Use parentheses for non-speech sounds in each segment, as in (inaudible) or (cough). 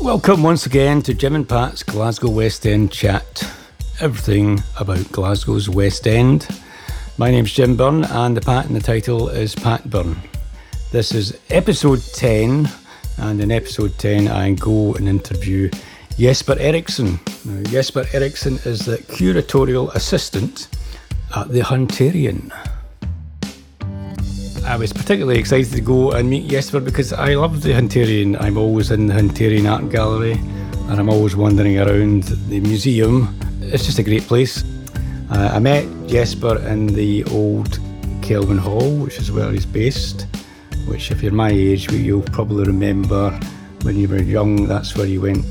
Welcome once again to Jim and Pat's Glasgow West End chat. Everything about Glasgow's West End. My name's Jim Byrne, and the Pat in the title is Pat Byrne. This is episode 10, and in episode 10, I go and interview Jesper Ericsson. Now, Jesper Ericsson is the curatorial assistant at the Hunterian. I was particularly excited to go and meet Jesper because I love the Hunterian. I'm always in the Hunterian Art Gallery and I'm always wandering around the museum. It's just a great place. Uh, I met Jesper in the old Kelvin Hall, which is where he's based, which, if you're my age, you'll probably remember when you were young, that's where you went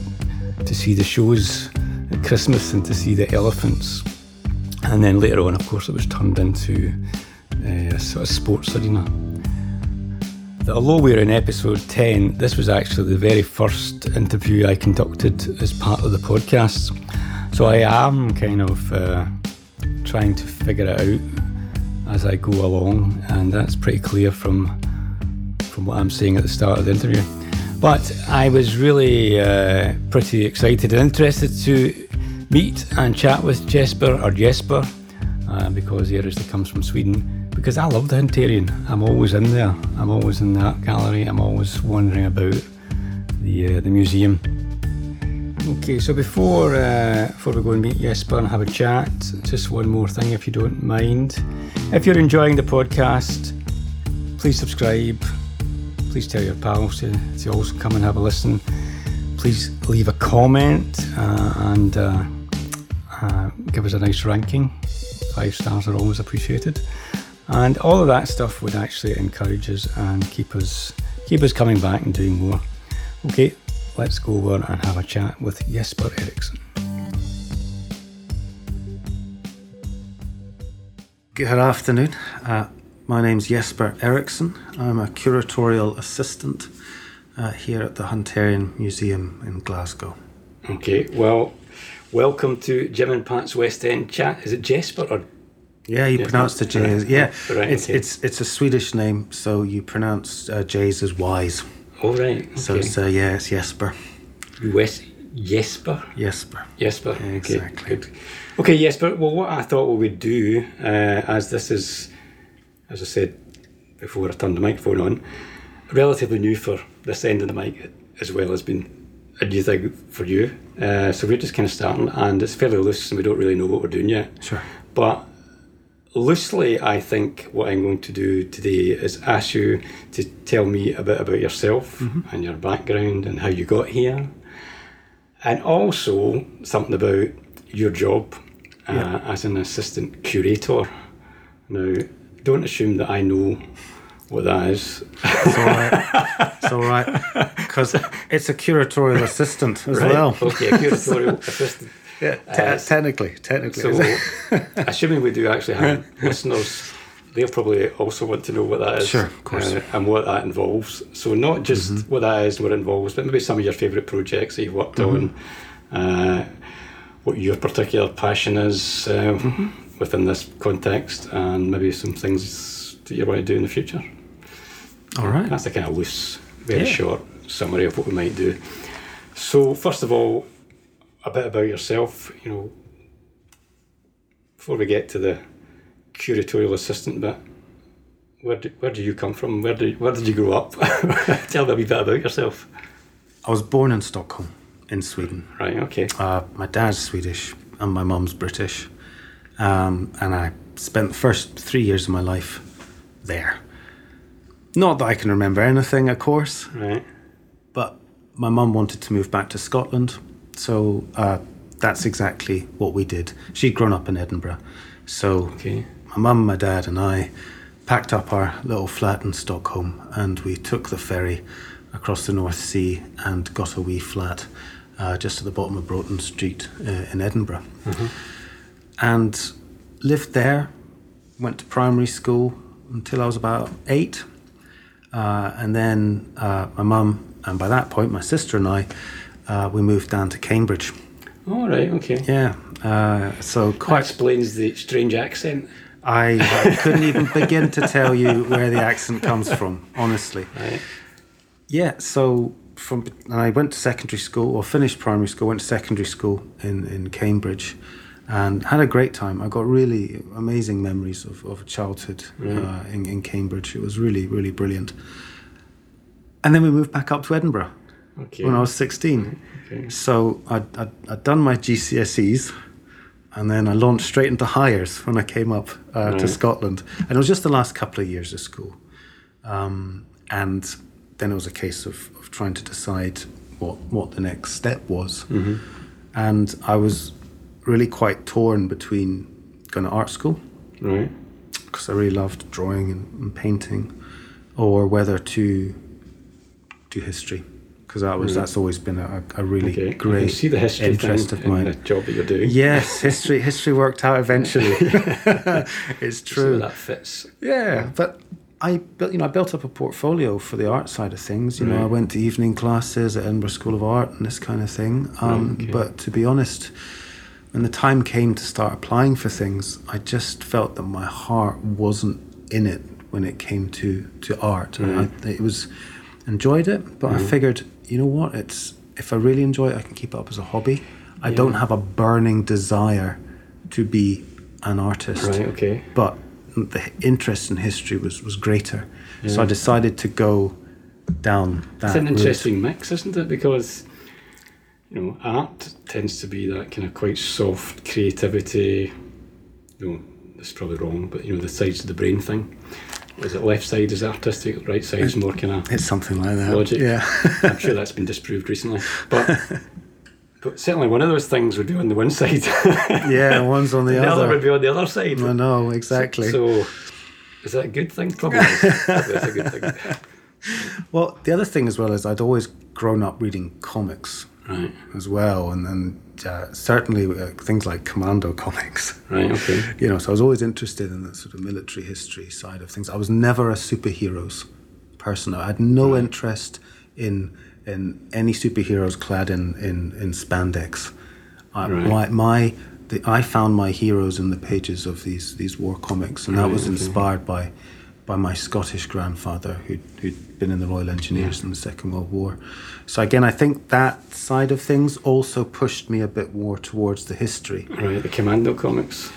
to see the shows at Christmas and to see the elephants. And then later on, of course, it was turned into uh, sort of sports arena. Although we're in episode 10, this was actually the very first interview I conducted as part of the podcast. So I am kind of uh, trying to figure it out as I go along, and that's pretty clear from from what I'm saying at the start of the interview. But I was really uh, pretty excited and interested to meet and chat with Jesper or Jesper uh, because he originally comes from Sweden because I love the Hunterian. I'm always in there. I'm always in that gallery. I'm always wondering about the uh, the museum. Okay, so before uh, before we go and meet Jesper and have a chat, just one more thing, if you don't mind. If you're enjoying the podcast, please subscribe. Please tell your pals to, to also come and have a listen. Please leave a comment uh, and uh, uh, give us a nice ranking. Five stars are always appreciated. And all of that stuff would actually encourage us and keep us keep us coming back and doing more. Okay, let's go over and have a chat with Jesper Ericsson. Good afternoon. Uh, my name's Jesper Ericsson. I'm a curatorial assistant uh, here at the Hunterian Museum in Glasgow. Okay, well, welcome to Jim and Pat's West End chat. Is it Jesper or yeah, you Yeah, pronounce the J as yeah. right, it's okay. it's it's a Swedish name, so you pronounce uh, J's as Y's. Oh right, okay. So it's uh, yeah, it's Jesper. West Jesper. Jesper. Jesper. Okay, Exactly. good. Okay, Jesper. Well, what I thought we would do, uh, as this is, as I said before I turned the microphone on, relatively new for this end of the mic, as well as being a new thing for you. Uh, so we're just kind of starting, and it's fairly loose, and we don't really know what we're doing yet. Sure. But loosely, I think what I'm going to do today is ask you to tell me a bit about yourself and your background and how you got here, and also something about your job uh, Yeah. as an assistant curator. Now, don't assume that I know what that is. It's all right. it's all right (laughs) because it's a curatorial assistant as Right? well. Okay, a curatorial assistant. Yeah, te- Uh, technically, technically. So, (laughs) assuming we do actually have listeners, they'll probably also want to know what that is. Sure, of course. uh, and what that involves. So, not just what that is and what it involves, but maybe some of your favourite projects that you've worked on, uh, what your particular passion is uh, within this context, and maybe some things that you want to do in the future. all right. That's a kind of loose, very Yeah. short summary of what we might do. So, first of all, a bit about yourself. You know, before we get to the curatorial assistant bit, where do, where do you come from? Where did where did you grow up? (laughs) Tell me a wee bit about yourself. I was born in Stockholm, in Sweden. Right. Okay. Uh, my dad's Swedish and my mum's British. Um, and I spent the first three years of my life there. Not that I can remember anything, of course, Right. but my mum wanted to move back to Scotland. So uh, that's exactly what we did. She'd grown up in Edinburgh. So Okay. my mum, my dad, and I packed up our little flat in Stockholm and we took the ferry across the North Sea and got a wee flat uh, just at the bottom of Broughton Street uh, in Edinburgh. And lived there, went to primary school until I was about eight. Uh, and then uh, my mum, and by that point, my sister and I, uh, we moved down to Cambridge. All right. Okay. Yeah. Uh, so That quite explains the strange accent. I, I couldn't even (laughs) begin to tell you where the accent comes from, honestly. Right. Yeah, so from I went to secondary school or finished primary school, went to secondary school in, in Cambridge and had a great time. I got really amazing memories of, of childhood uh, in, in Cambridge. It was really, really brilliant. And then we moved back up to Edinburgh Okay. when I was 16. Okay. So I'd, I'd, I'd done my GCSEs and then I launched straight into Highers when I came up uh, to Scotland. And it was just the last couple of years of school. Um, and then it was a case of, of trying to decide what, what the next step was. And I was really quite torn between going to art school Right. because I really loved drawing and, and painting, or whether to do history because that was mm. that's always been a, a really Okay. Great see the history interest of in mine. the job that you're doing. Yes, history history worked out eventually. (laughs) (laughs) it's So true. that fits. Yeah, but I built, you know, I built up a portfolio for the art side of things. You know, I mm. went to evening classes at Edinburgh School of Art and this kind of thing. Um, okay. But to be honest, when the time came to start applying for things, I just felt that my heart wasn't in it when it came to to art. Right. I, mm. it was enjoyed it, but I figured, you know what? It's if I really enjoy it, I can keep it up as a hobby. I don't have a burning desire to be an artist Right. Okay. but the interest in history was, was greater. So I decided to go down that It's an route. interesting mix, isn't it? Because you know, art tends to be that kind of quite soft creativity. You know, it's probably wrong, but you know, the sides of the brain thing. Is it left side is artistic, right side is more kind of It's something like that. logic. Yeah. I'm sure that's been disproved recently, but. (laughs) But certainly, one of those things would be on the one side. (laughs) yeah, one's on the, (laughs) other. the other would be on the other side. I know, exactly. So, is that a good thing? Probably. is a good thing. well, the other thing as well is I'd always grown up reading comics Right. as well, and, and uh, certainly uh, things like Commando (laughs) comics. Right. Okay. You know, so I was always interested in the sort of military history side of things. I was never a superheroes person. I had no interest in in any superheroes clad in in, in spandex. I, Right. My my the, I found my heroes in the pages of these these war comics, and that Right, was okay. inspired by by my Scottish grandfather who'd, who'd been in the Royal Engineers in the Second World War. So again, I think that side of things also pushed me a bit more towards the history. Right. The Commando comics.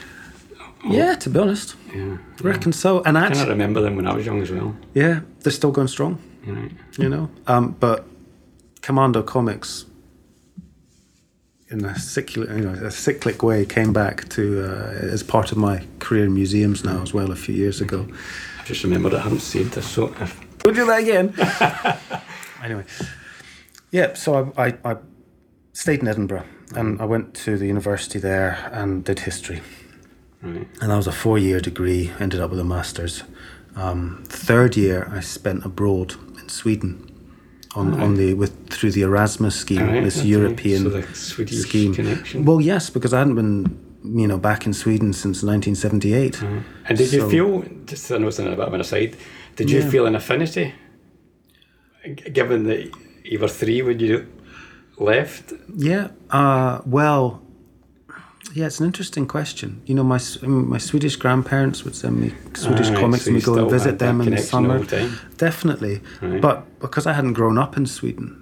Yeah, to be honest. Yeah. I reckon so. And I actually, remember them when I was young as well. yeah, they're still going strong, Right. you know. Um, but Commando Comics, in a cyclic, you know, a cyclic way, came back to uh, as part of my career in museums now as well a few years ago. I just remembered I haven't said this. So, if, We'll do that again. anyway, yeah. So I, I, I stayed in Edinburgh and I went to the university there and did history. right. and that was a four-year degree. Ended up with a master's. Um, third year, I spent abroad in Sweden on, on the with through the Erasmus scheme, Right, this. European So scheme. connection. Well, yes, because I hadn't been you know back in Sweden since 1978. And did you feel, just I know it's a bit of an aside, did you Yeah. feel an affinity? Given that you were three when you left? Yeah. Uh, well, yeah, it's an interesting question. You know, my my Swedish grandparents would send me Swedish Alright, comics, so and we go and visit them in the summer. Definitely, Right. but because I hadn't grown up in Sweden,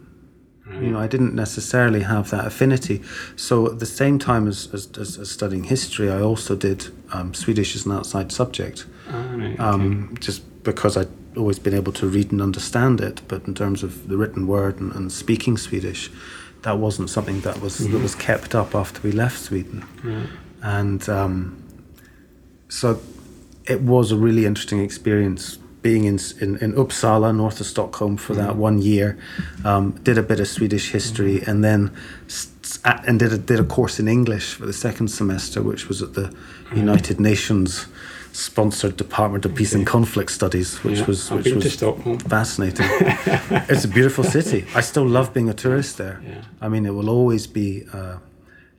you know, I didn't necessarily have that affinity. So at the same time as as, as, studying history, I also did um, Swedish as an outside subject, Ah, right, okay. um, just because I'd always been able to read and understand it. But in terms of the written word and, and speaking Swedish, that wasn't something that was that was kept up after we left Sweden. And um, so it was a really interesting experience being in, in, in Uppsala, north of Stockholm, for that one year. Um, did a bit of Swedish history and then s- s- a- and did a, did a course in English for the second semester, which was at the United Nations sponsored Department of Peace and Conflict Studies, which Yeah, was which was fascinating. (laughs) it's a beautiful city. I still love being a tourist there. Yeah. I mean, it will always be, uh,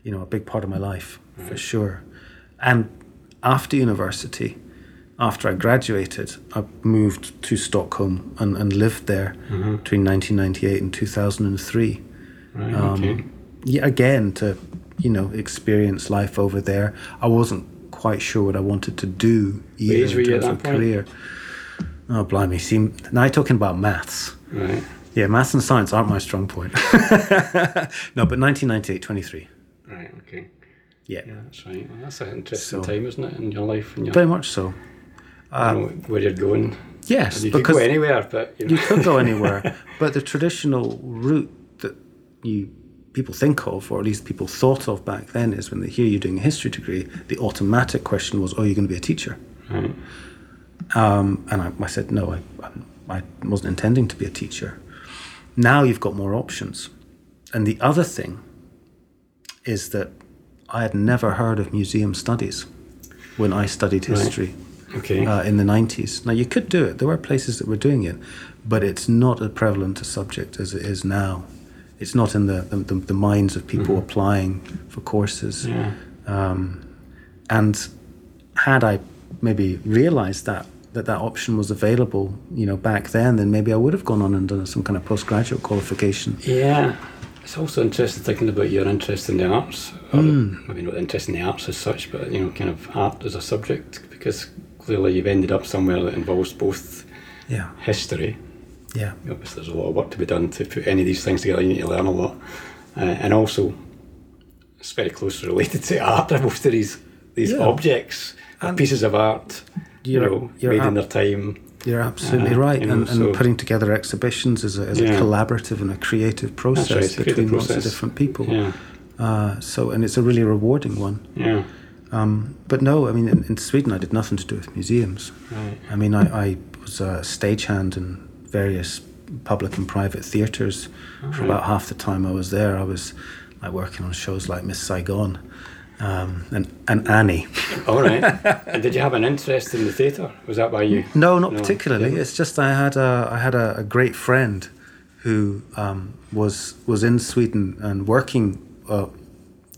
you know, a big part of my life for sure. And after university, after I graduated, I moved to Stockholm and, and lived there between 1998 and 2003. Right, Um, okay. Yeah, again to, you know, experience life over there. I wasn't quite sure what I wanted to do either age in terms of career. Oh, blimey! See, now you're talking about maths. Right. Yeah, maths and science aren't my strong point. (laughs) no, but 1998, 23. Right. Okay. Yeah, Yeah, that's right. Well, that's an interesting So- time, isn't it, in your life? You're, very much so. Know, where you're going. Yes, you could go anywhere, but you know. you could go anywhere, (laughs) but the traditional route that you people think of, or at least people thought of back then, is when they hear you're doing a history degree, the automatic question was, "Oh, you're going to be a teacher?" Right. Um, and I, I said, "No, I, I, wasn't intending to be a teacher." Now you've got more options, and the other thing is that I had never heard of museum studies when I studied Right. Okay. uh, in the 90s. Now, you could do it, there were places that were doing it, but it's not as prevalent a subject as it is now. It's not in the, the, the minds of people applying for courses. yeah. Um, and had I maybe realized that, that that option was available, you know, back then, then maybe I would have gone on and done some kind of postgraduate qualification. Yeah. It's also interesting thinking about your interest in the arts. Or Maybe not interest in the arts as such, but you know, kind of art as a subject, because clearly you've ended up somewhere that involves both Yeah, history. yeah, Obviously, there's a lot of work to be done to put any of these things together. You need to learn a lot, uh, and also it's very closely related to art. (laughs) Most of these these Yeah. objects And pieces of art, you know, made in their time. You're absolutely Uh, right, you know, and, and so- putting together exhibitions is a, is Yeah. a collaborative and a creative process right, a creative between lots of different people. Yeah, Uh, so, and it's a really rewarding one. yeah, Um, but no, I mean, in, in Sweden, I did nothing to do with museums. right. I mean, I, I was a stagehand in various public and private theatres for about half the time I was there. I was like working on shows like Miss Saigon um, and, and Annie. All right. (laughs) and did you have an interest in the theatre? Was that why you? No, not No, particularly. It's just I had a I had a, a great friend who um, was was in Sweden and working, uh,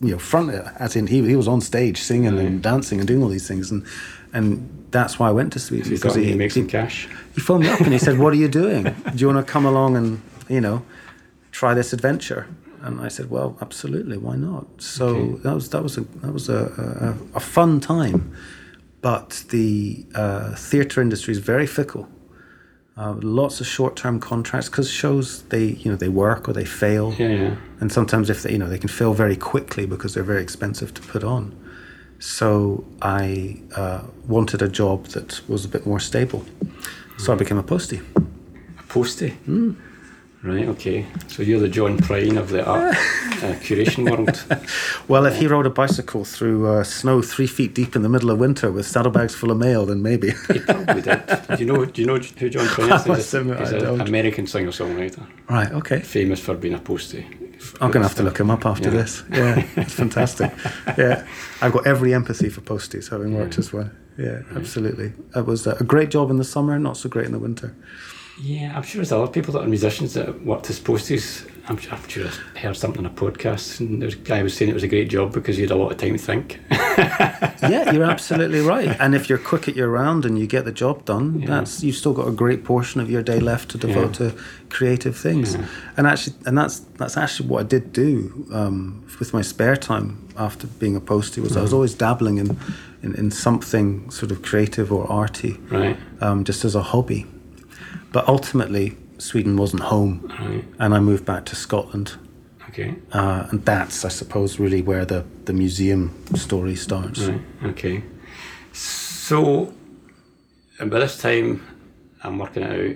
you know, front as in he he was on stage singing and dancing and doing all these things and and that's why I went to Sweden because you he, make some cash? he phoned me up and he said, "What are you doing? Do you want to come along and you know try this adventure?" And I said, "Well, absolutely. Why not?" So Okay. that was that was a that was a, a, a fun time, but the uh, theatre industry is very fickle. Uh, lots of short-term contracts because shows they you know they work or they fail, Yeah, yeah. and sometimes if they you know they can fail very quickly because they're very expensive to put on. So I uh, wanted a job that was a bit more stable, so I became a postie. A postie. Right. Okay. So you're the John Prine of the art uh, curation world. (laughs) Well, if he rode a bicycle through uh, snow three feet deep in the middle of winter with saddlebags full of mail, then maybe. He probably did. Do you know? Do you know who John Prine is? (laughs) He's, a, he's an. American singer-songwriter, right. Okay. famous for being a postie. I'm going to have to look him up after Yeah. this. Yeah, it's fantastic. (laughs) Yeah, I've got every empathy for posties, having worked as well. Yeah, absolutely. It was a great job in the summer, not so great in the winter. Yeah, I'm sure there's a lot of people that are musicians that worked as posties. I'm, I'm sure I heard something on a podcast, and there's a guy was saying it was a great job because you had a lot of time to think. (laughs) yeah, you're absolutely right. And if you're quick at your round and you get the job done, that's you've still got a great portion of your day left to devote to creative things. And actually, and that's that's actually what I did do um, with my spare time after being a postie. Was I was always dabbling in, in in something sort of creative or arty, Right. um, just as a hobby. But ultimately, Sweden wasn't home, Right. and I moved back to Scotland. Okay. Uh, and that's, I suppose, really where the, the museum story starts. Right. Okay. So, and by this time, I'm working out.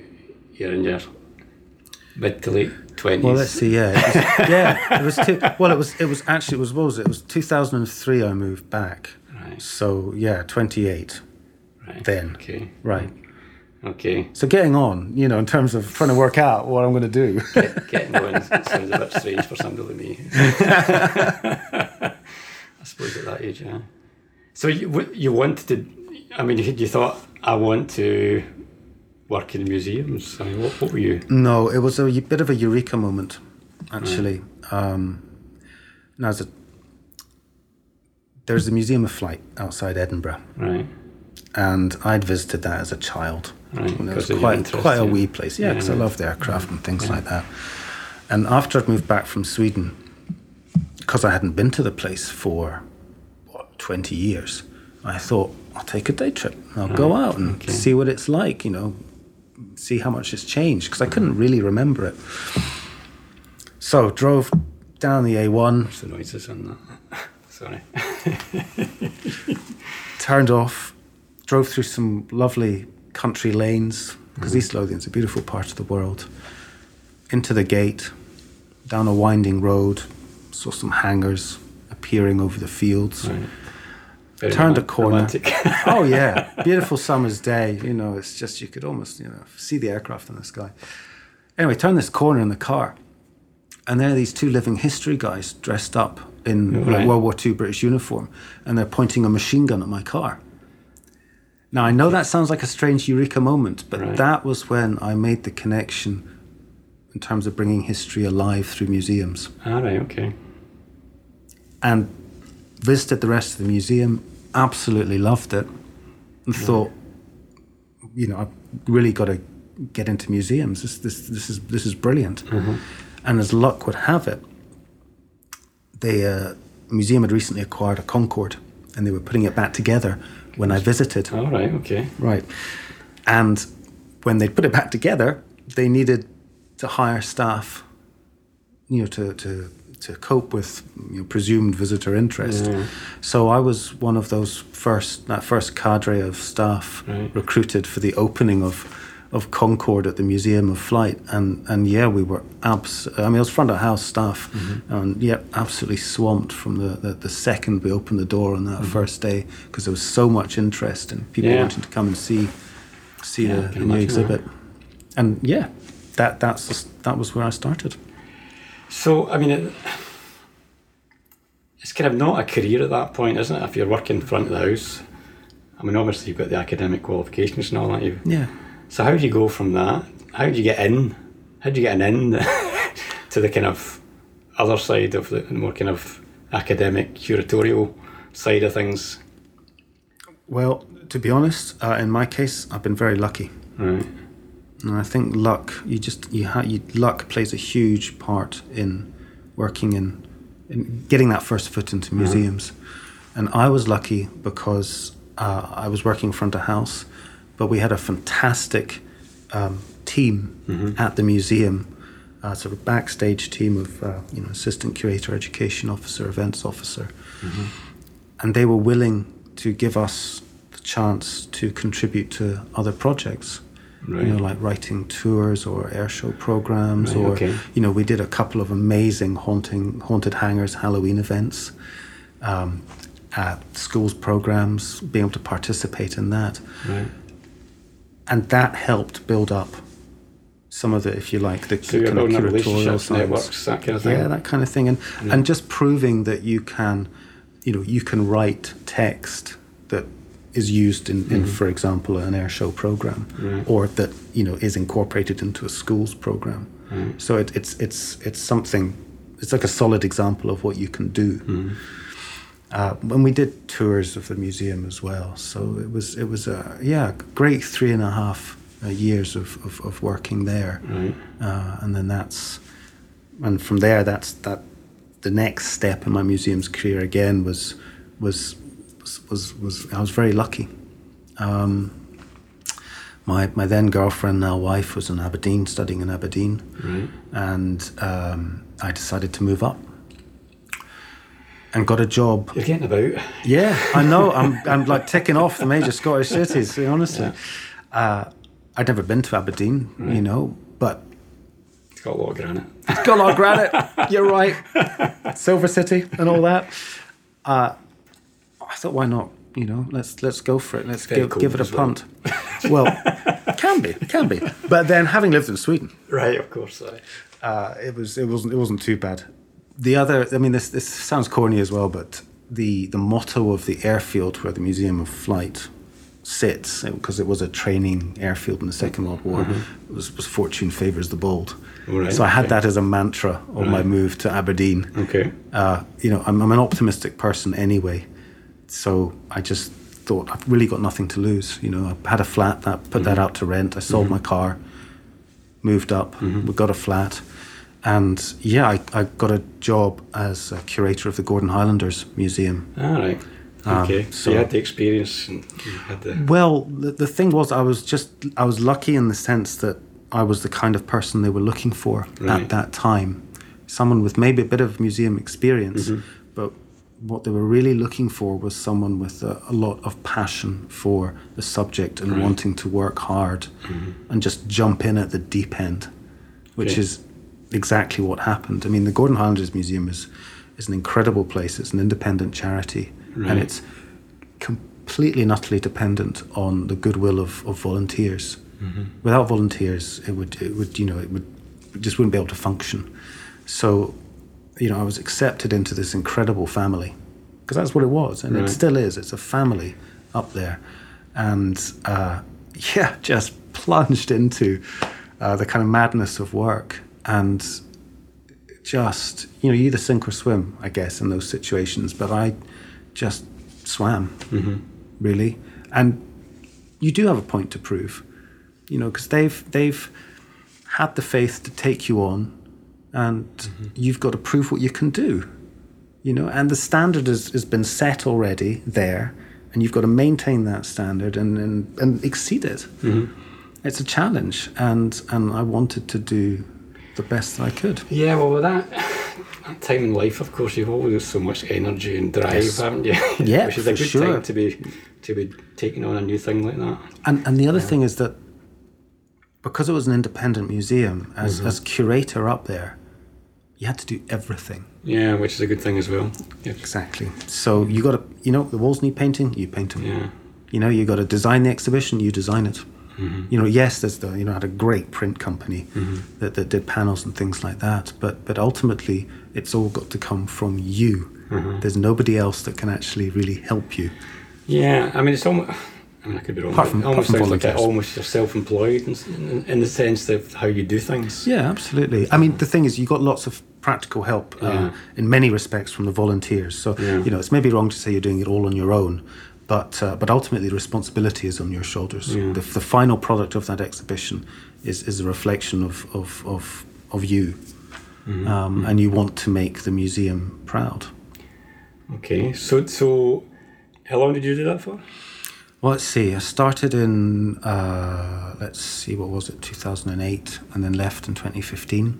You're in your mid to late twenties. Well, let's see. Yeah, it was, (laughs) yeah. It was two, well. It was. It was actually. It was. What was it? It was 2003. I moved back. Right. So yeah, 28. Right. then. Okay. Right. Okay. So getting on, you know, in terms of trying to work out what I'm going to do. Get, getting on (laughs) sounds a bit strange for somebody like me. (laughs) I suppose at that age, yeah. So you you wanted to? I mean, you, you thought I want to work in museums. I mean, what, what were you? no, it was a bit of a eureka moment, actually. Um, now, there's a, there's the Museum of Flight outside Edinburgh, Right. and I'd visited that as a child. Right, And it was quite quite a wee place, yeah, because I Yeah. love the aircraft and things like that. And after I'd moved back from Sweden, because I hadn't been to the place for what twenty years, I thought I'll take a day trip. I'll go out and okay. see what it's like. You know, see how much it's changed because I couldn't really remember it. So drove down the A1. What's the noises on that? (laughs) Sorry. (laughs) turned off, drove through some lovely country lanes because mm. East Lothian's a beautiful part of the world. Into the gate, down a winding road, saw some hangars appearing over the fields. Right. Turned a corner. (laughs) oh yeah, (laughs) beautiful summer's day. You know, it's just you could almost you know see the aircraft in the sky. Anyway, turned this corner in the car, and there are these two living history guys dressed up in right. like World War II British uniform, and they're pointing a machine gun at my car. Now I know that sounds like a strange eureka moment, but right. that was when I made the connection in terms of bringing history alive through museums. All right, okay. And visited the rest of the museum, absolutely loved it, and thought, you know, I've really got to get into museums. This, this, this is this is brilliant. Mm-hmm. And as luck would have it, the uh, museum had recently acquired a Concorde and they were putting it back together when I visited. All right, okay. Right. And when they put it back together, they needed to hire staff, you know, to, to, to cope with you know, presumed visitor interest. Yeah. So I was one of those first, that first cadre of staff right. recruited for the opening of of Concorde at the Museum of Flight, and and yeah, we were abs. I mean, it was front of house staff, mm-hmm. and yeah, absolutely swamped from the, the, the second we opened the door on that mm-hmm. first day because there was so much interest and people yeah. wanting to come and see see yeah, the, the new exhibit, that. and yeah, that that's just, that was where I started. So I mean. It, it's kind of not a career at that point, isn't it? If you're working front of the house, I mean, obviously you've got the academic qualifications and all that. You yeah so how do you go from that? How do you get in? How do you get an in (laughs) to the kind of other side of the more kind of academic curatorial side of things? Well, to be honest, uh, in my case, I've been very lucky. Right. And I think luck, you just you, ha- you luck plays a huge part in working in, in getting that first foot into museums. Mm-hmm. And I was lucky because uh, I was working front of house but we had a fantastic um, team mm-hmm. at the museum, uh, sort of backstage team of uh, you know assistant curator, education officer, events officer, mm-hmm. and they were willing to give us the chance to contribute to other projects. Right. You know, like writing tours or airshow programs, right, or okay. you know, we did a couple of amazing haunting haunted hangars Halloween events. Um, at schools programs, being able to participate in that. Right and that helped build up some of the, if you like, the so kind of curatorial science. networks, that kind of thing. Yeah, that kind of thing, and yeah. and just proving that you can, you know, you can write text that is used in, in mm-hmm. for example, an air show program, right. or that you know is incorporated into a schools program. Right. So it, it's it's it's something. It's like a solid example of what you can do. Mm-hmm. Uh, and we did tours of the museum as well. So it was it was a yeah great three and a half uh, years of, of, of, working there, right. uh, and then that's and from there that's that the next step in my museum's career again was was was was, I was very lucky. Um, my my then girlfriend, now wife, was in Aberdeen studying in Aberdeen, right. and um, I decided to move up and got a job. You're getting about. Yeah, I know. (laughs) I'm, I'm like ticking off the major Scottish cities, (laughs) honestly. Yeah. Uh, I'd never been to Aberdeen, right. you know, but. It's got a lot of granite. It's got a lot of granite. (laughs) You're right. Silver City and all that. Uh, I thought, why not? You know, let's let's go for it. Let's give, give it a punt. Well, well can be, can be. But then, having lived in Sweden, right, of course, uh, it was it wasn't it wasn't too bad the other, I mean, this this sounds corny as well, but the the motto of the airfield where the Museum of Flight sits, because it was a training airfield in the Second World War, mm-hmm. was, was "Fortune favors the bold." Right, so I had okay. that as a mantra on right. my move to Aberdeen. Okay. Uh, you know, I'm, I'm an optimistic person anyway, so I just thought I've really got nothing to lose. You know, I had a flat that put mm-hmm. that out to rent. I sold mm-hmm. my car, moved up, mm-hmm. we got a flat and yeah, I, I got a job as a curator of the Gordon Highlanders Museum. All right. Okay. Um, so you had the experience. Had the. Well, the, the thing was, I was just I was lucky in the sense that I was the kind of person they were looking for Right. at that time. Someone with maybe a bit of museum experience, Mm-hmm. but what they were really looking for was someone with a, a lot of passion for the subject and wanting to work hard and just jump in at the deep end, which Mm-hmm. Okay. is exactly what happened. I mean, the Gordon Highlanders Museum is is an incredible place. It's an independent charity, Right. and it's completely and utterly dependent on the goodwill of, of volunteers. Without volunteers, it would it would you know it would it just wouldn't be able to function. So, you know, I was accepted into this incredible family because that's what it was, and Right. it still is. It's a family up there, and uh, (laughs) yeah, just plunged into uh, the kind of madness of work and just you know you either sink or swim i guess in those situations but i just swam mm-hmm. really. And you do have a point to prove you know because they've they've had the faith to take you on and mm-hmm. you've got to prove what you can do you know and the standard has, has been set already there and you've got to maintain that standard and and, and exceed it. Mm-hmm. It's a challenge and and i wanted to do the best that i could Yeah, well, with that, that time in life, of course, you've always got so much energy and drive, Yes. haven't you? (laughs) Yeah, Which is a good sure. time to be to be taking on a new thing like that. And and the other thing is that because it was an independent museum, as Mm-hmm. as curator up there, you had to do everything. Yeah, which is a good thing as well. Yeah. Exactly. So you got to, you know, the walls need painting, you paint them. Yeah. You know, you got to design the exhibition, you design it. Mm-hmm. You know, yes, there's the, you know, I had a great print company that, that did panels and things like that, but but ultimately, it's all got to come from you. Mm-hmm. There's nobody else that can actually really help you. Yeah, I mean, it's almost. I mean, I could be wrong. Apart from- almost sounds like it, almost you're self-employed in, in, in the sense of how you do things. Yeah, absolutely. I mean, the thing is, you got lots of practical help uh, Yeah. in many respects from the volunteers. So Yeah. you know, it's maybe wrong to say you're doing it all on your own, but uh, but ultimately, the responsibility is on your shoulders. Yeah. The, the final product of that exhibition is is a reflection of of of, of you, Mm-hmm. um, and you want to make the museum proud. Okay, so so, how long did you do that for? Well, let's see. I started in uh, let's see, what was it, 2008, and then left in 2015.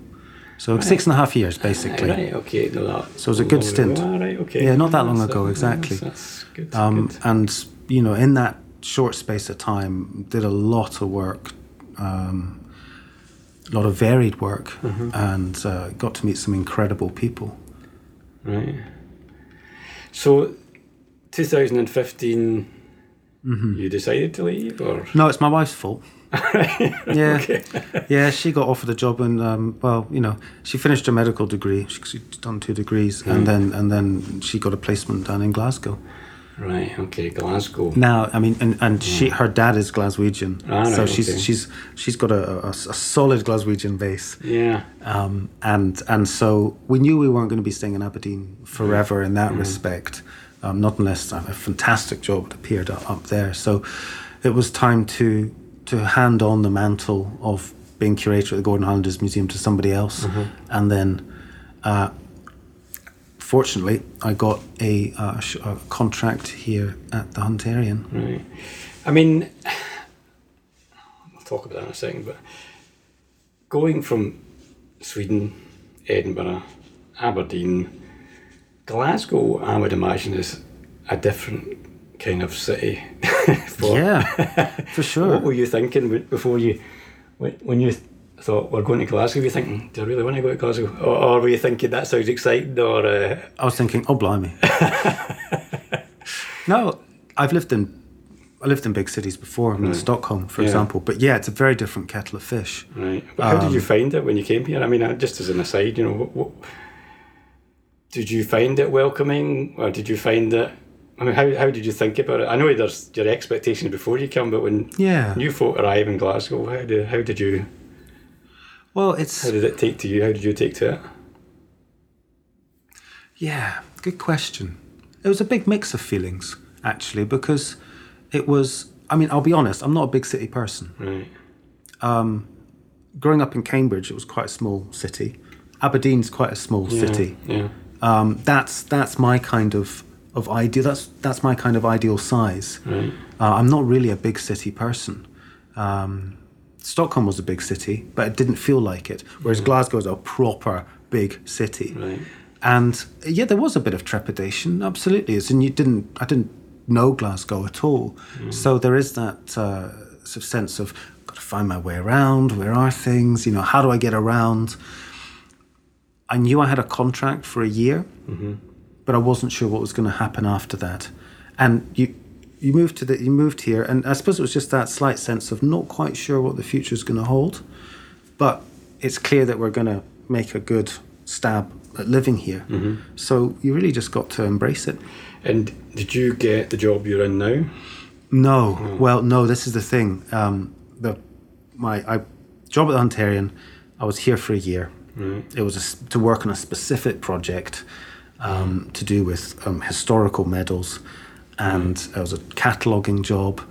So six and a half years, basically. Right, okay, no. So it was a good stint. ago. Right, okay. Yeah, not that long That's- ago, that's- exactly. That's, good. Um, good. and you know, in that short space of time, did a lot of work, um, a lot of varied work, Mm-hmm. and uh, got to meet some incredible people. Right. So, 2015, Mm-hmm. you decided to leave, or No, it's my wife's fault. (laughs) yeah, yeah. She got offered a job, and um, well, you know, she finished her medical degree. She, she'd done two degrees, Hmm. and then and then she got a placement down in Glasgow. right? Okay, Glasgow. Now, I mean, and, and she, her dad is Glaswegian, Hmm. Ah, right, so she's okay. she's she's got a, a, a solid Glaswegian base. Yeah. Um, and and so we knew we weren't going to be staying in Aberdeen forever in that respect, um, not unless a fantastic job had appeared up, up there. So it was time to to hand on the mantle of being curator at the Gordon Highlanders Museum to somebody else, and then. Uh, Fortunately, I got a, uh, a contract here at the Hunterian. Right. I mean, I'll talk about that in a second, but going from Sweden, Edinburgh, Aberdeen, Glasgow, I would imagine is a different kind of city. (laughs) (laughs) for, Yeah, for (laughs) sure. What were you thinking before you, when you thought we're going to Glasgow? Were you thinking, do I really want to go to Glasgow, or, or were you thinking that sounds exciting, or uh, I was thinking, oh blimey. (laughs) no, I've lived in I lived in big cities before, I mean, Stockholm, for Yeah. example. But yeah, it's a very different kettle of fish. Right. But how did Um, you find it when you came here? I mean, uh, just as an aside, you know, what, what, did you find it welcoming, or did you find it? I mean, how, how did you think about it? I know there's your expectations before you come, but when Yeah. new folk arrive in Glasgow, how did how did you Well, it's how did it take to you? How did you take to it? yeah, good question. It was a big mix of feelings actually because it was. I mean, I'll be honest. I'm not a big city person. Right. Growing up in Cambridge, it was quite a small city. Aberdeen's quite a small city. Yeah. um, that's that's my kind of of ideal. That's that's my kind of ideal size. Uh, I'm not really a big city person. Um, Stockholm was a big city, but it didn't feel like it. Whereas Glasgow is a proper big city. Right. And yeah, there was a bit of trepidation, absolutely. In, you didn't, I didn't know Glasgow at all. So there is that uh, sort of sense of got to find my way around. Where are things? You know, how do I get around? I knew I had a contract for a year, but I wasn't sure what was going to happen after that. And you, you moved to the, you moved here, and I suppose it was just that slight sense of not quite sure what the future is going to hold, but it's clear that we're going to make a good stab at living here. So you really just got to embrace it. And did you get the job you're in now? No, well, no. This is the thing. Um, the my I, job at the Hunterian, I was here for a year. It was a to work on a specific project um, to do with um, historical medals, and it was a cataloguing job,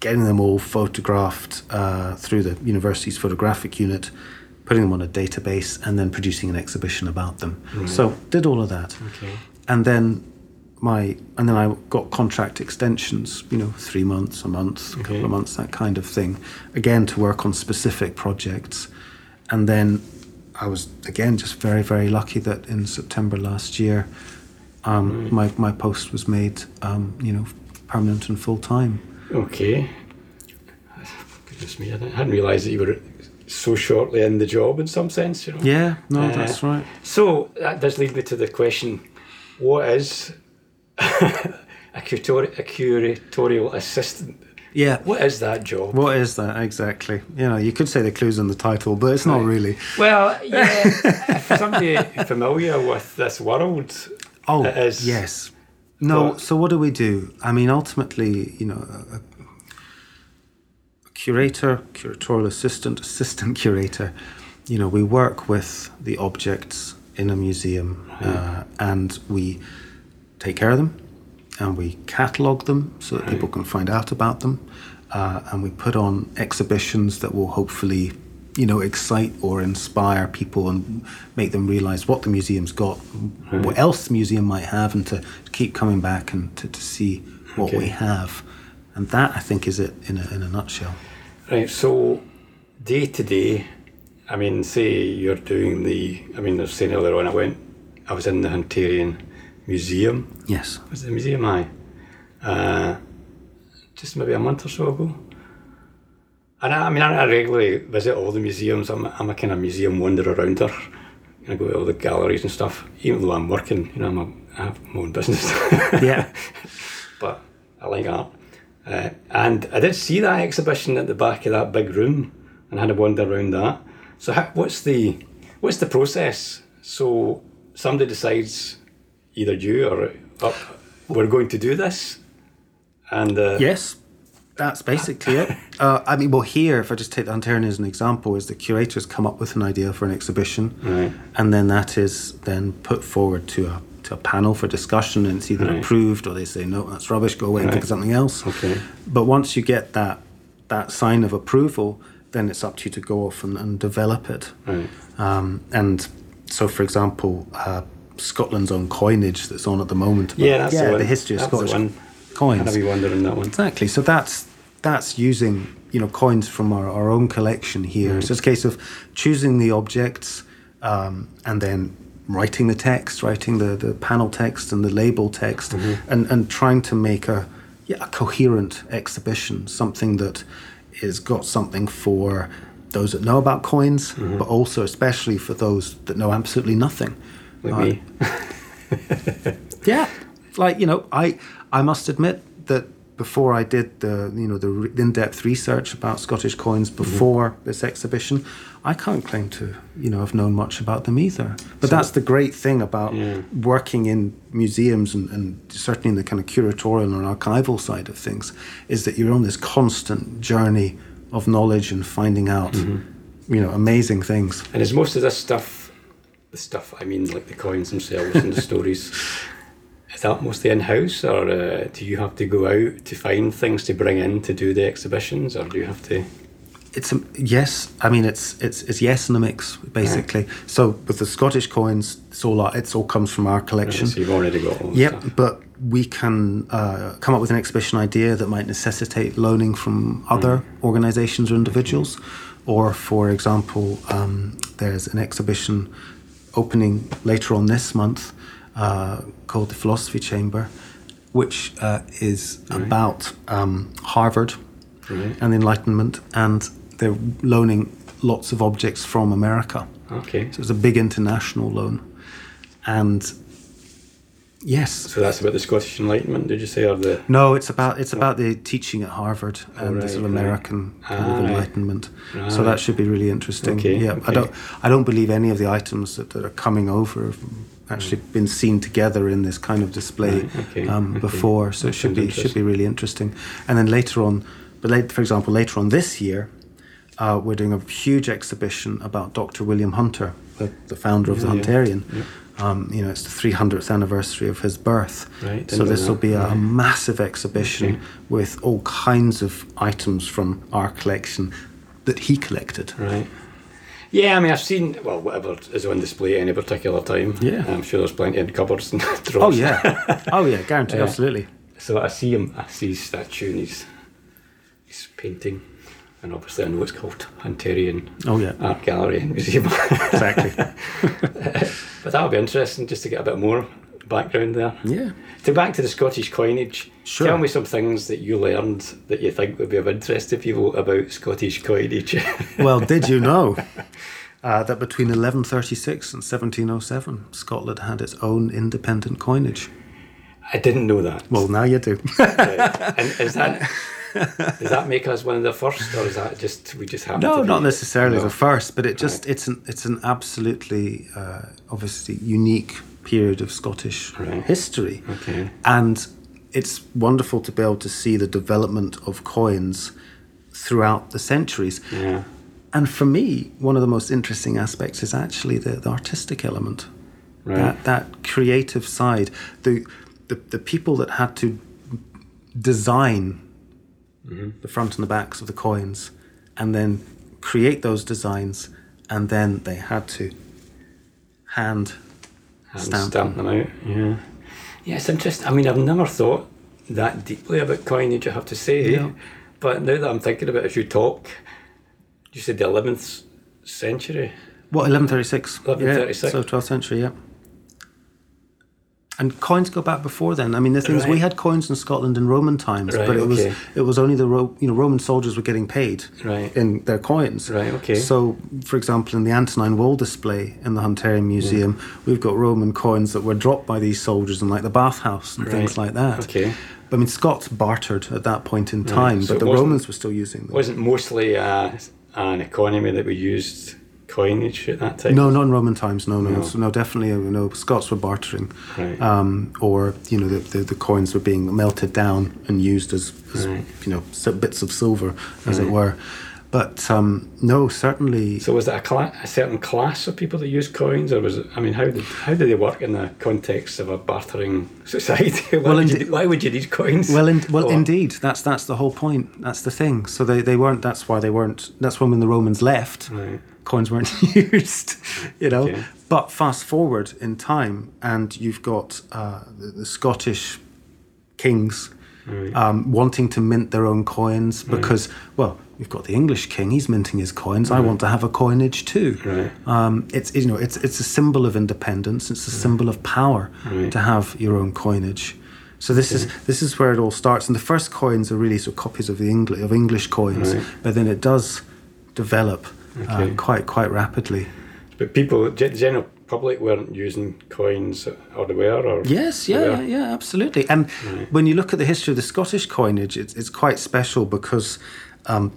getting them all photographed uh, through the university's photographic unit, putting them on a database, and then producing an exhibition about them. So did all of that, Okay. and then my and then I got contract extensions, you know, three months, a month, a couple of months, that kind of thing, again to work on specific projects, and then I was again just very very lucky that in September last year, um, my my post was made, um, you know, permanent and full time. Okay. Goodness me, I didn't- hadn't realised that you were so shortly in the job in some sense, you know. Yeah, no, Uh, that's right. So that does lead me to the question: What is (laughs) a, curator- a curatorial assistant? Yeah. What is that job? What is that exactly? You know, you could say the clues in the title, but it's not really. Well, yeah, (laughs) for somebody familiar with this world, Oh, it is. yes. No, so what do we do? I mean, ultimately, you know, a, a curator, curatorial assistant, assistant curator, you know, we work with the objects in a museum uh, and we take care of them and we catalogue them so that people can find out about them. Uh, and we put on exhibitions that will hopefully, you know, excite or inspire people and make them realize what the museum's got, what else the museum might have, and to keep coming back and to, to see what we have. And that, I think, is it in a, in a nutshell. Right. So, day to day, I mean, say you're doing the. I mean, I was saying earlier on, I went. I was in the Hunterian Museum. Yes. Was it the museum? I. Uh, just maybe a month or so ago. And I, I mean, I, I regularly visit all the museums. I'm, I'm a kind of museum wanderer rounder. I go to all the galleries and stuff. Even though I'm working, you know, I'm a, I have my own business. (laughs) Yeah. but I like art. Uh, and I did see that exhibition at the back of that big room, and had a wander around that. So, how, what's the what's the process? So, somebody decides, either you or up, we're going to do this, and uh, Yes, that's basically it. (laughs) Uh, I mean, well, here, if I just take the Hunterian as an example, is the curators come up with an idea for an exhibition, Right. and then that is then put forward to a to a panel for discussion, and it's either Right. approved or they say no, that's rubbish, go away and think of something else. Okay. But once you get that that sign of approval, then it's up to you to go off and, and develop it. Right. Um, and so, for example, uh, Scotland's own coinage that's on at the moment. Yeah, that's the yeah, one. the history of That's the Scottish one. coins. Had a wee wonder in that one. Exactly. So that's that's using you know coins from our, our own collection here. Mm. So it's a case of choosing the objects um, and then writing the text, writing the, the panel text and the label text, mm-hmm. and, and trying to make a yeah, a coherent exhibition, something that is got something for those that know about coins, mm-hmm. but also especially for those that know absolutely nothing. Uh, me. (laughs) yeah, like you know, I I must admit that before I did the you know the in-depth research about Scottish coins before this exhibition, I can't claim to you know have known much about them either. But that's the great thing about Yeah. working in museums and, and certainly in the kind of curatorial and archival side of things, is that you're on this constant journey of knowledge and finding out you know amazing things. And is most of this stuff, the stuff I mean, like the coins themselves and the stories, (laughs) is that mostly in house, or uh, do you have to go out to find things to bring in to do the exhibitions, or do you have to? It's a, yes. I mean, it's it's it's yes and a mix basically. So with the Scottish coins, it's all our, it's all comes from our collection. So you've already got all Yep. stuff. But we can uh, come up with an exhibition idea that might necessitate loaning from other organizations or individuals. Or, for example, um, there's an exhibition opening later on this month uh, called the Philosophy Chamber, which uh, is about um, Harvard Right. and the Enlightenment, and they're loaning lots of objects from America. Okay. So it's a big international loan. And yes, So that's about the Scottish Enlightenment, did you say, or the? no, it's about it's about the teaching at Harvard and right, the sort of right. American kind Ah, of right. Enlightenment. So that should be really interesting. Okay, yeah, okay. I don't I don't believe any of the items that, that are coming over have actually been seen together in this kind of display Right, okay, um, before. So That it should be should be really interesting. And then later on, but late, for example, later on this year. Uh, we're doing a huge exhibition about Dr. William Hunter, the, the founder of the Yeah, yeah. Hunterian. Um, you know, it's the 300th anniversary of his birth. Right, So this will be a, a Right. massive exhibition Okay. with all kinds of items from our collection that he collected. Right. Yeah, I mean, I've seen well whatever is on display at any particular time. Yeah. I'm sure there's plenty in cupboards and (laughs) drawers. Oh yeah, oh yeah, guaranteed, Yeah. (laughs) absolutely. So I see him. I see his statue and his his painting, and obviously I know it's called Hunterian Oh yeah, Art Gallery and Museum. exactly. (laughs) but that'll be interesting just to get a bit more background there. yeah. To back to the Scottish coinage. Sure. Tell me some things that you learned that you think would be of interest to people about Scottish coinage. (laughs) Well, did you know uh, that between 1136 and 1707, Scotland had its own independent coinage? I didn't know that. Well, now you do. (laughs) Right. and is that (laughs) does that make us one of the first, or is that just we just happen? to No, not necessarily No. the first, but it just it's an it's an absolutely uh, obviously unique period of Scottish Right. history, Okay. and it's wonderful to be able to see the development of coins throughout the centuries. Yeah. And for me, one of the most interesting aspects is actually the, the artistic element, Right. that that creative side, the, the the people that had to design Mm-hmm. the front and the backs of the coins, and then create those designs, and then they had to hand and stamp, stamp them. them out. Yeah, yeah, it's interesting. I mean, I've never thought that deeply about coinage. I have to say, Yeah. but now that I'm thinking about it as you talk, you said the 11th century. What, 1136? 1136. Yeah, so 12th century, yeah. And coins go back before then. I mean, the thing is, we had coins in Scotland in Roman times, Right, but it was it was only the Ro- you know Roman soldiers were getting paid Right. in their coins. Right, okay. So, for example, in the Antonine Wall display in the Hunterian Museum, we've got Roman coins that were dropped by these soldiers in like the bathhouse and things like that. okay. I mean, Scots bartered at that point in time, so but the Romans were still using them. Wasn't mostly uh, an economy that we used coinage at that time. No, not in Roman times. No, no, No. So, no. Definitely, uh, no. Scots were bartering, Right. um, or you know, the, the the coins were being melted down and used as, as Right. you know, bits of silver, as it were. But um, no, certainly. So was it a, cla- a certain class of people that used coins, or was it? I mean, how did how do they work in the context of a bartering (laughs) society? why, Well, would you, why would you need coins? well, in, well, Or- indeed, that's that's the whole point. That's the thing. So they, they weren't. That's why they weren't. That's when when the Romans left, Right. Coins weren't (laughs) used. You know. Okay. But fast forward in time, and you've got uh, the, the Scottish kings Right. um, wanting to mint their own coins because, well, you've got the English king; he's minting his coins. I want to have a coinage too. Right. Um, it's you know, it's it's a symbol of independence. It's a symbol of power Right. to have your own coinage. So this is this is where it all starts. And the first coins are really sort of copies of the English of English coins, Right. but then it does develop Okay. uh, quite quite rapidly. But people, the general public, weren't using coins, or they were, or Yes, yeah, yeah, yeah, absolutely. And when you look at the history of the Scottish coinage, it's, it's quite special because um,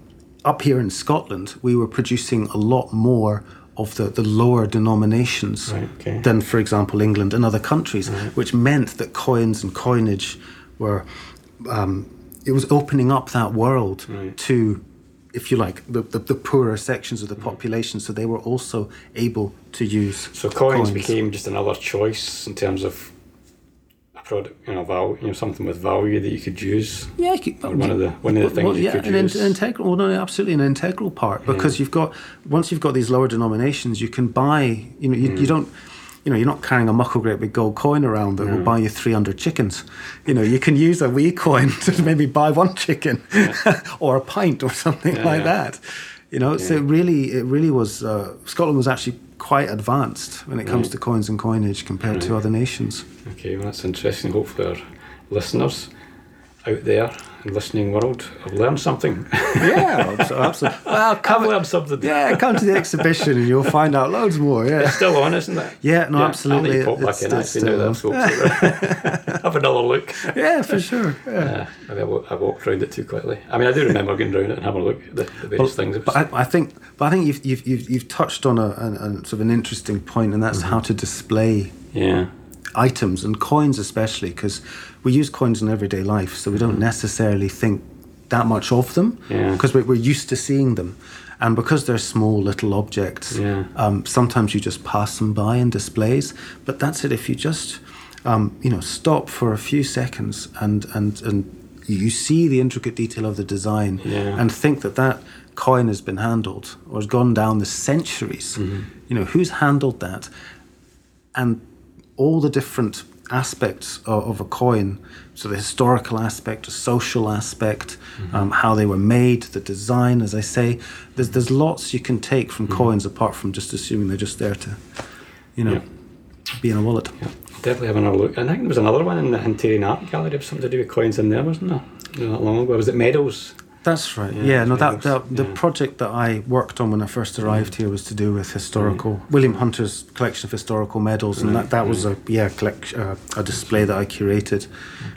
up here in Scotland, we were producing a lot more of the, the lower denominations Right, okay. than, for example, England and other countries, which meant that coins and coinage were, um, it was opening up that world Right. to, if you like, the, the, the poorer sections of the population. So they were also able to use So coins, became just another choice in terms of a product, you know, value, you know, something with value that you could use. Yeah, you could- one of the- one of the things you yeah, could an, use. an integral, well, no, absolutely an integral part because you've got once you've got these lower denominations, you can buy. You know, you, Mm. you don't you know, you're not carrying a muckle great big gold coin around that will buy you 300 chickens. You know, you can use a wee coin (laughs) to maybe buy one chicken (laughs) or a pint or something Yeah, like yeah. that. You know, so it really, it really was. Uh, Scotland was actually quite advanced when it comes Right. to coins and coinage compared to other nations. Okay, well, that's interesting. Hopefully, our listeners out there in listening world have learned something. (laughs) Yeah, absolutely. Well, I've come, learned something. yeah, come to the exhibition and you'll find out loads more. Yeah. It's still on, isn't it? Yeah, no, absolutely. I pop back It's- in it's actually now still that I've spoken to it. (laughs) Have another look. Yeah, for sure. Yeah. Uh, maybe I, wa- I walked around it too quickly. I mean, I do remember getting around it and having a look at the, the various things. But I, I think, but I think you've you've you've, you've touched on a, a, a sort of an interesting point, and that's Mm-hmm. how to display yeah, items and coins, especially because we use coins in everyday life, so we don't necessarily think that much of them Mm-hmm. Yeah. because we're, we're used to seeing them, and because they're small little objects, Yeah. um, sometimes you just pass them by in displays. But that's it. If you just um, you know stop for a few seconds and and and you see the intricate detail of the design Yeah. and think that that coin has been handled or has gone down the centuries. Mm-hmm. You know who's handled that, and all the different aspects of, of a coin so the historical aspect the social aspect Mm-hmm. um, how they were made the design as i say there's, there's lots you can take from coins apart from just assuming they're just there to you know Mm-hmm. Yeah. be in a wallet yeah. Definitely have another look. I think there was another one in the Hunterian Art Gallery of something to do with coins in there, wasn't there? Not long ago. Was it medals? That's right. Yeah, Yeah, no, that, that the project that I worked on when I first arrived here was to do with historical William Hunter's collection of historical medals, and that, that was a yeah collect, uh, a display that I curated,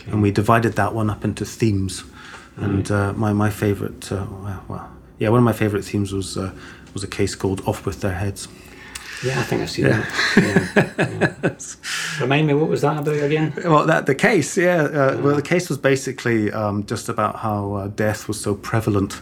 and we divided that one up into themes, and uh, my my favorite uh, well, well yeah one of my favorite themes was uh, was a case called "Off with Their Heads." Yeah, I think I've seen that. Yeah, yeah. (laughs) Remind me, what was that about again? Well, that the case, yeah. Uh, Well, the case was basically um, just about how uh, death was so prevalent.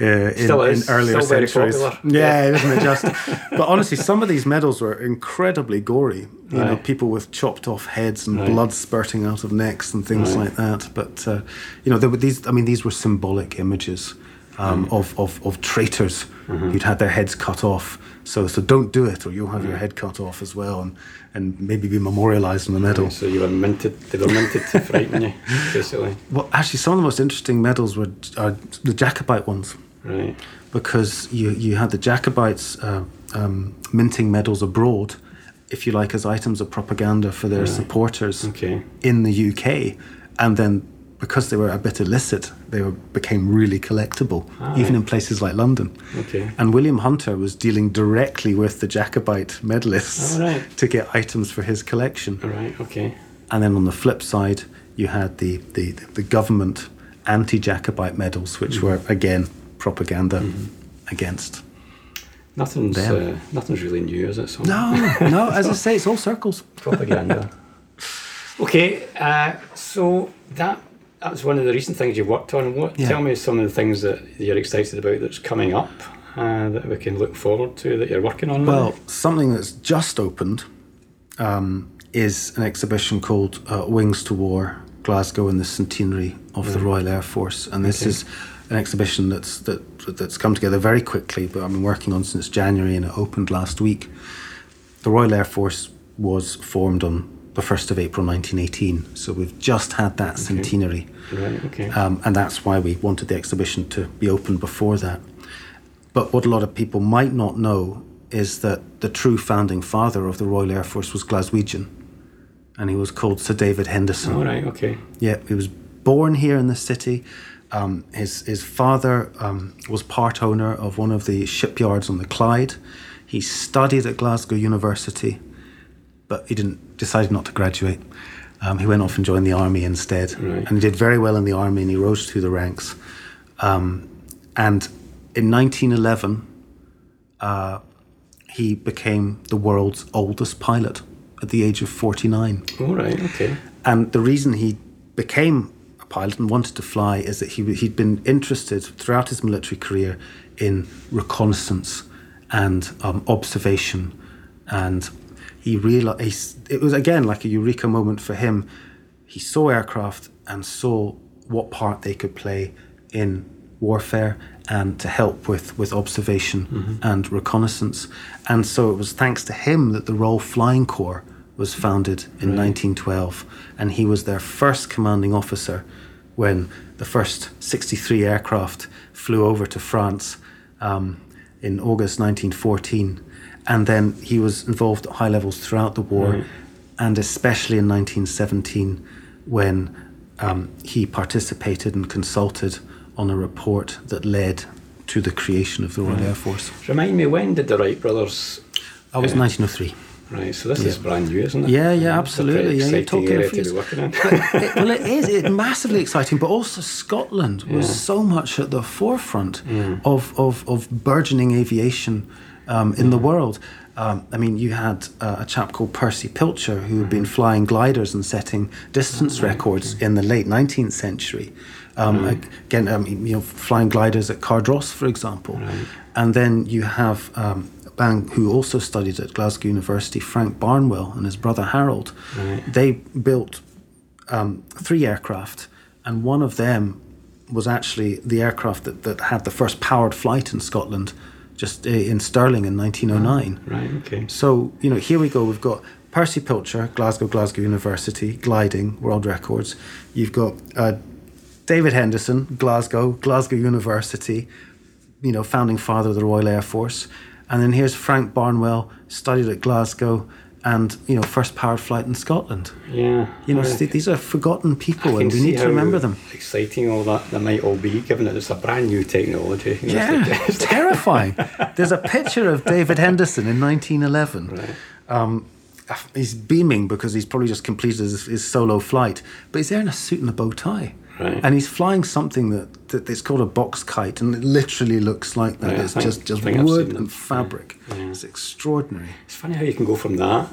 Uh, in, in earlier Still centuries. popular. Yeah, isn't it just? (laughs) but honestly, some of these medals were incredibly gory. You know, people with chopped off heads and Right. blood spurting out of necks and things Right. like that. But uh, you know, there were these. I mean, these were symbolic images um, of, of of traitors Mm-hmm. who'd had their heads cut off. So so don't do it, or you'll have your head cut off as well, and and maybe be memorialised in the medal. So you were minted, they were minted to frighten you, (laughs) basically. Well, actually, some of the most interesting medals were are the Jacobite ones Right. because you you had the Jacobites uh, um, minting medals abroad, if you like, as items of propaganda for their supporters Okay. in the UK, and then because they were a bit illicit, they were, became really collectible, Ah, even right. in places like London. Okay. And William Hunter was dealing directly with the Jacobite medalists Oh, right. to get items for his collection. All right. Okay. And then on the flip side, you had the, the, the government anti Jacobite medals, which Mm-hmm. were, again, propaganda against. Nothing's uh, nothing's really new, is it? So No, no, as I say, it's all circles. (laughs) propaganda. (laughs) okay. Uh, so that that was one of the recent things you've worked on. What? Yeah. Tell me some of the things that you're excited about that's coming up uh, that we can look forward to that you're working on. Well, something that's just opened um, is an exhibition called uh, Wings to War Glasgow and the Centenary of the Royal Air Force. And this Okay. is an exhibition that's, that, that's come together very quickly, but I've been working on since January and it opened last week. The Royal Air Force was formed on the 1st of April 1918, so we've just had that centenary. right. Okay. Um, and that's why we wanted the exhibition to be open before that. But what a lot of people might not know is that the true founding father of the Royal Air Force was Glaswegian, and he was called Sir David Henderson. All right. Okay. Yeah, he was born here in the city. Um, his his father um, was part owner of one of the shipyards on the Clyde. He studied at Glasgow University, but he didn't decided not to graduate. Um, he went off and joined the army instead, Right. and he did very well in the army, and he rose through the ranks. Um, and in 1911, uh, he became the world's oldest pilot at the age of 49. All right. Okay. And the reason he became a pilot and wanted to fly is that he, he'd been interested throughout his military career in reconnaissance and um, observation. And he realized it was again like a eureka moment for him. He saw aircraft and saw what part they could play in warfare and to help with, with observation and reconnaissance. And so it was thanks to him that the Royal Flying Corps was founded in 1912, and he was their first commanding officer when the first 63 aircraft flew over to France um, in August 1914. And then he was involved at high levels throughout the war, mm. and especially in 1917 when um, he participated and consulted on a report that led to the creation of the Royal mm. Air Force. Remind me, when did the Wright brothers? That was uh, Yeah. 1903. Right, so this is brand new, isn't it? Yeah, yeah, It's a pretty absolutely. Yeah, you're talking area to be working in. It- (laughs) well, it is it's massively exciting, but also Scotland was Yeah. so much at the forefront mm. of, of, of burgeoning aviation um, in the world. Um, I mean, you had uh, a chap called Percy Pilcher who had been flying gliders and setting distance records in the late 19th century. Um, Again, um, you know, flying gliders at Cardross, for example. And then you have um, Bang, who also studied at Glasgow University, Frank Barnwell and his brother Harold. They built um, three aircraft, and one of them was actually the aircraft that, that had the first powered flight in Scotland, just uh, in Stirling in 1909. Right, okay. So, you know, here we go. We've got Percy Pilcher, Glasgow, Glasgow University, gliding, world records. You've got uh, David Henderson, Glasgow, Glasgow University, you know, founding father of the Royal Air Force. And then here's Frank Barnwell, studied at Glasgow and, you know, first powered flight in Scotland. Yeah. You know, these are forgotten people and we need to remember them. Exciting all that that might all be, given that it's a brand new technology. You (laughs) Yeah, it's it's terrifying. There's a picture of David Henderson in 1911. Right. Um, he's beaming because he's probably just completed his, his solo flight, but he's there in a suit and a bow tie. Right. And he's flying something that, that it's called a box kite, and it literally looks like that. I it's think- just, just I think I've wood and fabric. It's extraordinary. It's funny how you can go from that,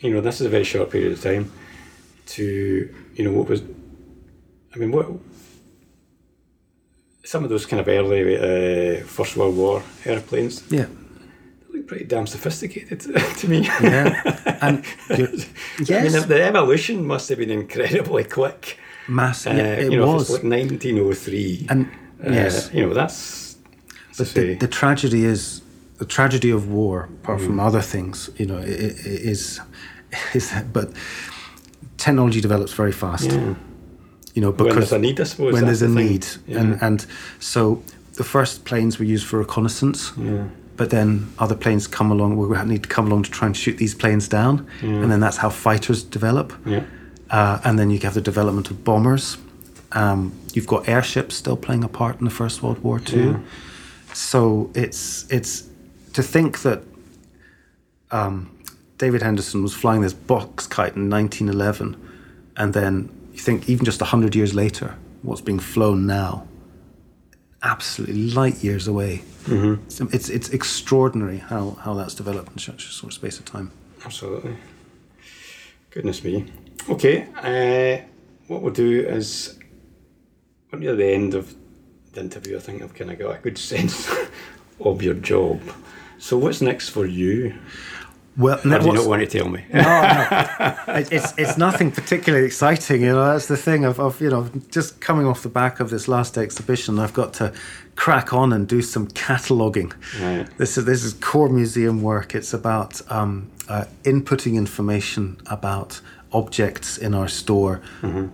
you know, this is a very short period of time, to, you know, what was, I mean, what, some of those kind of early uh, First World War airplanes Yeah. they look pretty damn sophisticated (laughs) to me. Yeah. And you're, (laughs) I mean, the evolution must have been incredibly quick. Massive. Uh, yeah, it you know, was. like 1903. And- uh, yes. you know, that's, But the, the tragedy is the tragedy of war, apart Mm. from other things, you know, i- i- is is but technology develops very fast. Yeah. You know, When because there's a need, I suppose, when there's a the need, Yeah. and and so the first planes were used for reconnaissance. Yeah. But then other planes come along. We need to come along to try and shoot these planes down, and then that's how fighters develop. Yeah. Uh, and then you have the development of bombers. Um, you've got airships still playing a part in the First World War too. So it's it's to think that um, David Henderson was flying this box kite in 1911, and then you think even just hundred years later, what's being flown now, absolutely light years away. Mm-hmm. It's, it's it's extraordinary how how that's developed in such a short space of time. Absolutely. Goodness me. Okay, uh, what we'll do is, we're near the end of the interview. I think I've kind of got a good (laughs) sense of your job. So, what's next for you? Well, do you not want to tell me? (laughs) no, no. (laughs) It's it's nothing particularly exciting, you know. That's the thing of, of you know just coming off the back of this last exhibition. I've got to crack on and do some cataloguing. Right. This is this is core museum work. It's about um, uh, inputting information about objects in our store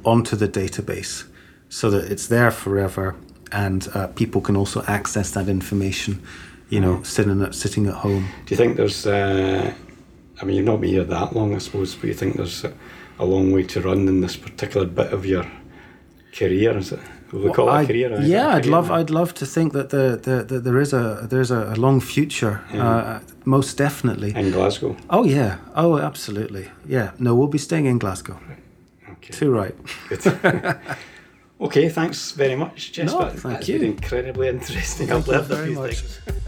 onto the database, so that it's there forever, and uh, people can also access that information. You know, sitting at sitting at home. Do you think there's, uh, I mean, you've not been here that long, I suppose, but you think there's a, a long way to run in this particular bit of your career? Is it? Will we call it a I- career? or is it yeah, a I'd career love, now? I'd love to think that the, the, the there is a there's a, a long future, uh, most definitely. In Glasgow. Oh yeah, oh absolutely, yeah. No, we'll be staying in Glasgow. Okay. Too right. Good. (laughs) okay, thanks very much, Jess. No, thank that's you. been incredibly (laughs) interesting. Thank I've learned a few much. things. (laughs)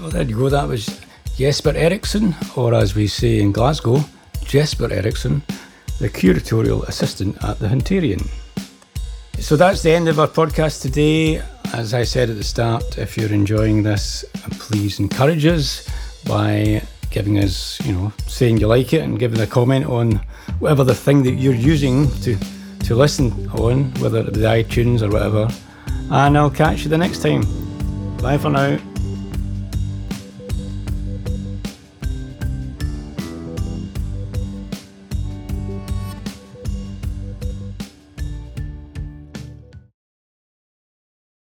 Well, there you go. That was Jesper Ericsson, or as we say in Glasgow, Jesper Ericsson, the curatorial assistant at the Hunterian. So that's the end of our podcast today. As I said at the start, if you're enjoying this, please encourage us by giving us, you know, saying you like it and giving a comment on whatever the thing that you're using to to listen on, whether it be iTunes or whatever. and I'll catch you the next time. Bye for now.